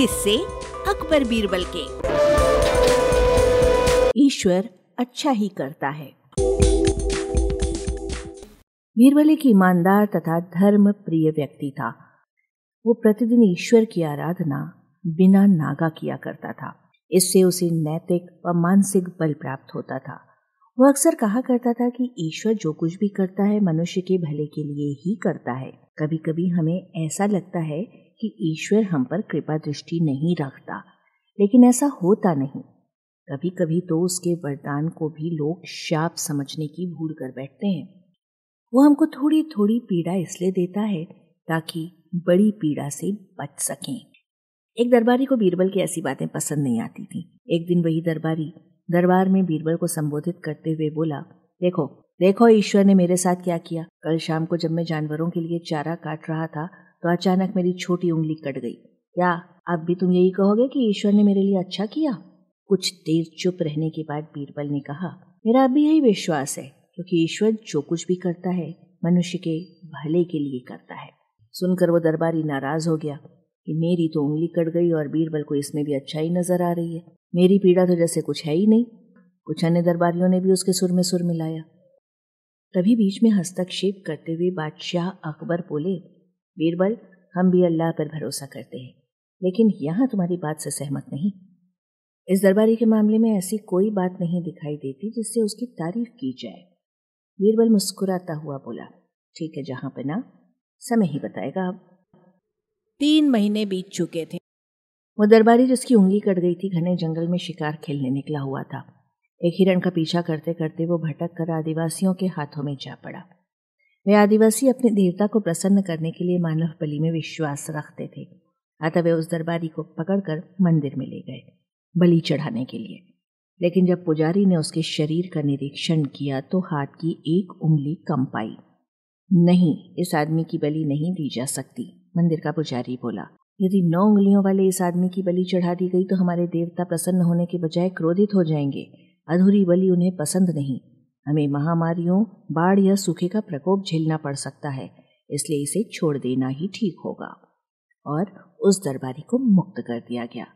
किससे अकबर बीरबल के। ईश्वर अच्छा ही करता है। बीरबल एक ईमानदार तथा धर्म प्रिय व्यक्ति था। वो प्रतिदिन ईश्वर की आराधना बिना नागा किया करता था। इससे उसे नैतिक व मानसिक बल प्राप्त होता था। वो अक्सर कहा करता था कि ईश्वर जो कुछ भी करता है, मनुष्य के भले के लिए ही करता है। कभी कभी हमें ऐसा लगता है कि ईश्वर हम पर कृपा दृष्टि नहीं रखता। लेकिन ऐसा होता नहीं। कभी कभी तो उसके वरदान को भी लोग शाप समझने की भूल कर बैठते हैं। वो हमको थोड़ी थोड़ी पीड़ा इसलिए देता है ताकि बड़ी पीड़ा से बच सकें। एक दरबारी को बीरबल की ऐसी बातें पसंद नहीं आती थी। एक दिन वही दरबारी दरबार में बीरबल को संबोधित करते हुए बोला, देखो देखो, ईश्वर ने मेरे साथ क्या किया। कल शाम को जब मैं जानवरों के लिए चारा काट रहा था तो अचानक मेरी छोटी उंगली कट गई। क्या अब भी तुम यही कहोगे कि ईश्वर ने मेरे लिए अच्छा किया? कुछ देर चुप रहने के बाद बीरबल ने कहा, मेरा अब भी यही विश्वास है, क्योंकि ईश्वर जो कुछ भी करता है, मनुष्य के भले के लिए करता है। सुनकर वो दरबारी नाराज़ हो गया कि मेरी तो उंगली कट गई और बीरबल को इसमें भी अच्छा ही नज़र आ रही है। मेरी पीड़ा तो जैसे कुछ है ही नहीं। कुछ अन्य दरबारियों ने भी उसके सुर में सुर मिलाया। तभी बीच में हस्तक्षेप करते हुए बादशाह अकबर बोले बीरबल हम भी अल्लाह पर भरोसा करते हैं। लेकिन यहाँ तुम्हारी बात से सहमत नहीं। इस दरबारी के मामले में ऐसी कोई बात नहीं दिखाई देती जिससे उसकी तारीफ़ की जाए। बीरबल मुस्कुराता हुआ बोला ठीक है जहाँ पे ना समय ही बताएगा अब। तीन महीने बीत चुके थे। वो दरबारी जिसकी उंगली कट गई थी घने जंगल में शिकार खेलने निकला हुआ था। एक हिरण का पीछा करते करते वो भटक कर आदिवासियों के हाथों में जा पड़ा। वे आदिवासी अपने देवता को प्रसन्न करने के लिए मानव बलि में विश्वास रखते थे, अतः वे उस दरबारी को पकड़कर मंदिर में ले गए, बलि चढ़ाने के लिए। लेकिन जब पुजारी ने उसके शरीर का निरीक्षण किया तो हाथ की एक उंगली कम पाई। नहीं, इस आदमी की बलि नहीं दी जा सकती, मंदिर का पुजारी बोला। यदि नौ उंगलियों वाले इस आदमी की बलि चढ़ा दी गई तो हमारे देवता प्रसन्न होने के बजाय क्रोधित हो जाएँगे। अधूरी बलि उन्हें पसंद नहीं। हमें महामारियों, बाढ़ या सूखे का प्रकोप झेलना पड़ सकता है, इसलिए इसे छोड़ देना ही ठीक होगा। और उस दरबारी को मुक्त कर दिया गया।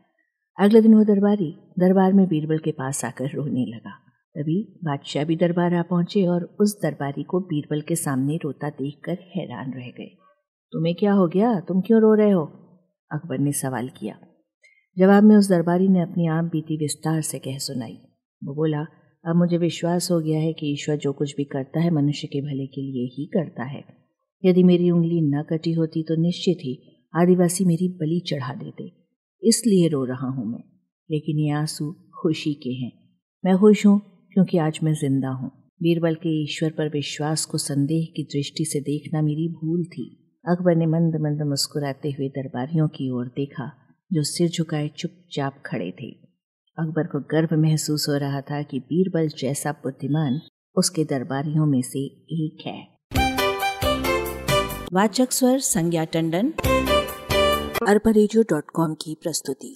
अगले दिन वो दरबारी दरबार में बीरबल के पास आकर रोने लगा। तभी बादशाह भी दरबार आ पहुँचे और उस दरबारी को बीरबल के सामने रोता देखकर हैरान रह गए। तुम्हें क्या हो गया? तुम क्यों रो रहे हो? अकबर ने सवाल किया। जवाब में उस दरबारी ने अपनी आम बीती विस्तार से कह सुनाई। वो बोला अब मुझे विश्वास हो गया है कि ईश्वर जो कुछ भी करता है, मनुष्य के भले के लिए ही करता है। यदि मेरी उंगली न कटी होती तो निश्चित ही आदिवासी मेरी बलि चढ़ा देते। इसलिए रो रहा हूँ मैं। लेकिन ये आँसू खुशी के हैं। मैं खुश हूँ क्योंकि आज मैं ज़िंदा हूँ। बीरबल के ईश्वर पर विश्वास को संदेह की दृष्टि से देखना मेरी भूल थी। अकबर ने मंद मंद मुस्कुराते हुए दरबारियों की ओर देखा, जो सिर झुकाए चुपचाप खड़े थे। अकबर को गर्व महसूस हो रहा था कि बीरबल जैसा बुद्धिमान उसके दरबारियों में से एक है। वाचक स्वर संज्ञा टंडन, अरबा की प्रस्तुति।